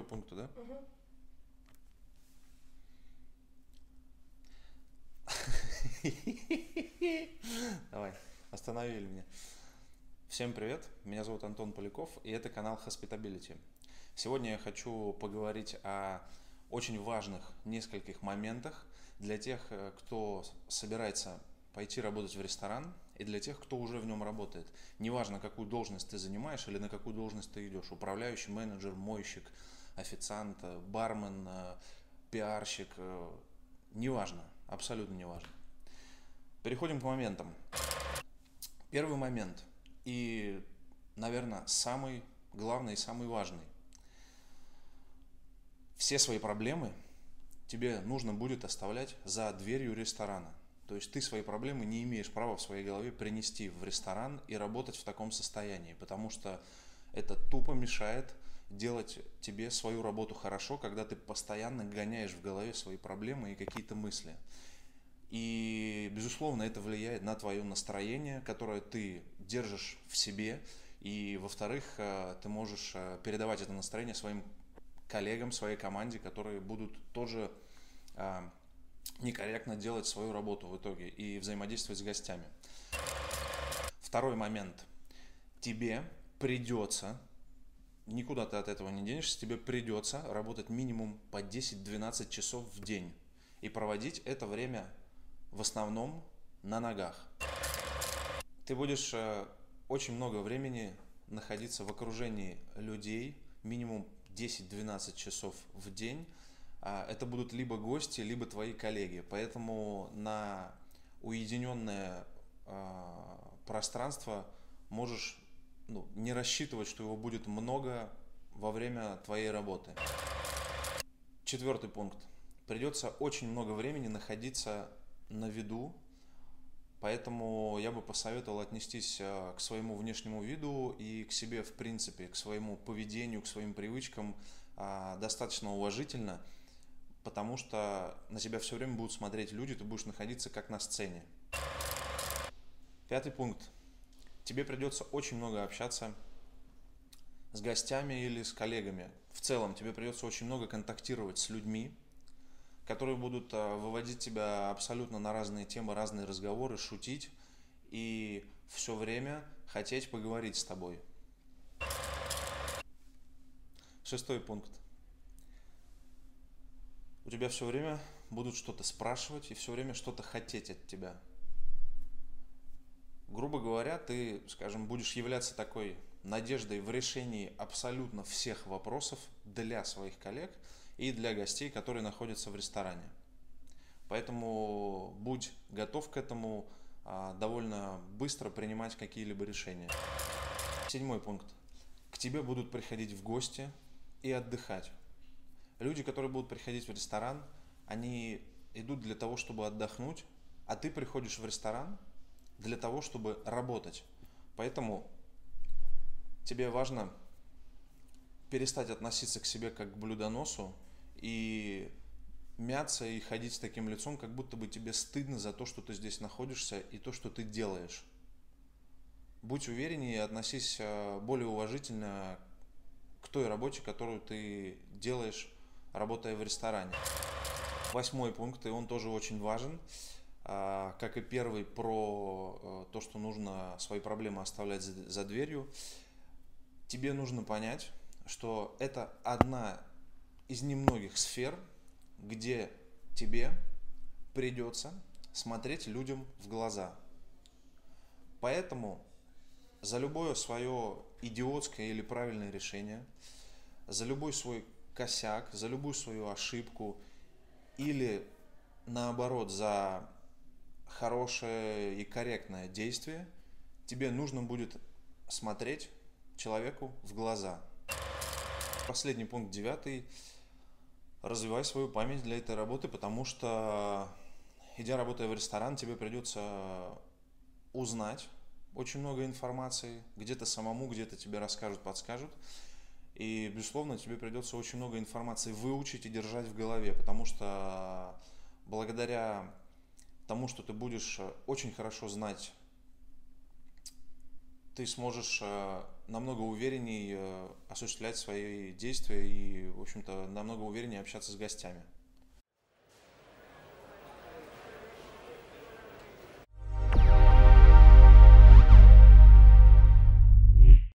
третьего пункта, да? Угу. Давай, остановили меня. Всем привет, меня зовут Антон Поляков, и это канал Hospitability. Сегодня я хочу поговорить о очень важных нескольких моментах для тех, э, кто собирается пойти работать в ресторан, и для тех, кто уже в нем работает. Неважно, какую должность ты занимаешь или на какую должность ты идешь. Управляющий, менеджер, мойщик, официант, э, бармен, э, пиарщик. Неважно, абсолютно неважно. Переходим к моментам. Первый момент и, наверное, самый главный и самый важный. Все свои проблемы тебе нужно будет оставлять за дверью ресторана. То есть ты свои проблемы не имеешь права в своей голове принести в ресторан и работать в таком состоянии, потому что это тупо мешает делать тебе свою работу хорошо, когда ты постоянно гоняешь в голове свои проблемы и какие-то мысли. И, безусловно, это влияет на твое настроение, которое ты держишь в себе. И, во-вторых, э, ты можешь э, передавать это настроение своим коллегам, своей команде, которые будут тоже э, некорректно делать свою работу в итоге и взаимодействовать с гостями. Второй момент. Тебе придется, никуда ты от этого не денешься, тебе придется работать минимум по 10-12 часов в день и проводить это время в основном на ногах. Ты будешь э, очень много времени находиться в окружении людей, минимум 10-12 часов в день. А, это будут либо гости, либо твои коллеги. Поэтому на уединенное а, пространство можешь ну, не рассчитывать, что его будет много во время твоей работы. Четвертый пункт. Придется очень много времени находиться на виду, поэтому я бы посоветовал отнестись э, к своему внешнему виду и к себе, в принципе, к своему поведению, к своим привычкам а, достаточно уважительно, потому что на тебя все время будут смотреть люди, ты будешь находиться как на сцене. Пятый пункт. Тебе придется очень много общаться с гостями или с коллегами. В целом тебе придется очень много контактировать с людьми, которые будут э, выводить тебя абсолютно на разные темы, разные разговоры, шутить и все время хотеть поговорить с тобой. Шестой пункт. У тебя все время будут что-то спрашивать и все время что-то хотеть от тебя. Грубо говоря, ты, скажем, будешь являться такой надеждой в решении абсолютно всех вопросов для своих коллег – и для гостей, которые находятся в ресторане. Поэтому будь готов к этому а, довольно быстро принимать какие-либо решения. Седьмой пункт. К тебе будут приходить в гости и отдыхать. Люди, которые будут приходить в ресторан, они идут для того, чтобы отдохнуть, а ты приходишь в ресторан для того, чтобы работать. Поэтому тебе важно перестать относиться к себе как к блюдоносу и мяться и ходить с таким лицом, как будто бы тебе стыдно за то, что ты здесь находишься и то, что ты делаешь. Будь увереннее относись э, более уважительно к той работе, которую ты делаешь, работая в ресторане. Восьмой пункт, и он тоже очень важен, как и первый про э, то, что нужно свои проблемы оставлять за дверью. Тебе нужно понять, что это одна из немногих сфер, где тебе придется смотреть людям в глаза. Поэтому за любое свое идиотское или правильное решение, за любой свой косяк, за любую свою ошибку или наоборот за хорошее и корректное действие, тебе нужно будет смотреть человеку в глаза. Последний пункт девятый развивай свою память для этой работы, потому что, идя работая в ресторан, тебе придется узнать очень много информации, где-то самому, где-то тебе расскажут, подскажут. И, безусловно, тебе придется очень много информации выучить и держать в голове, потому что благодаря тому, что ты будешь очень хорошо знать ты сможешь э, намного уверенней э, осуществлять свои действия и, в общем-то, намного увереннее общаться с гостями.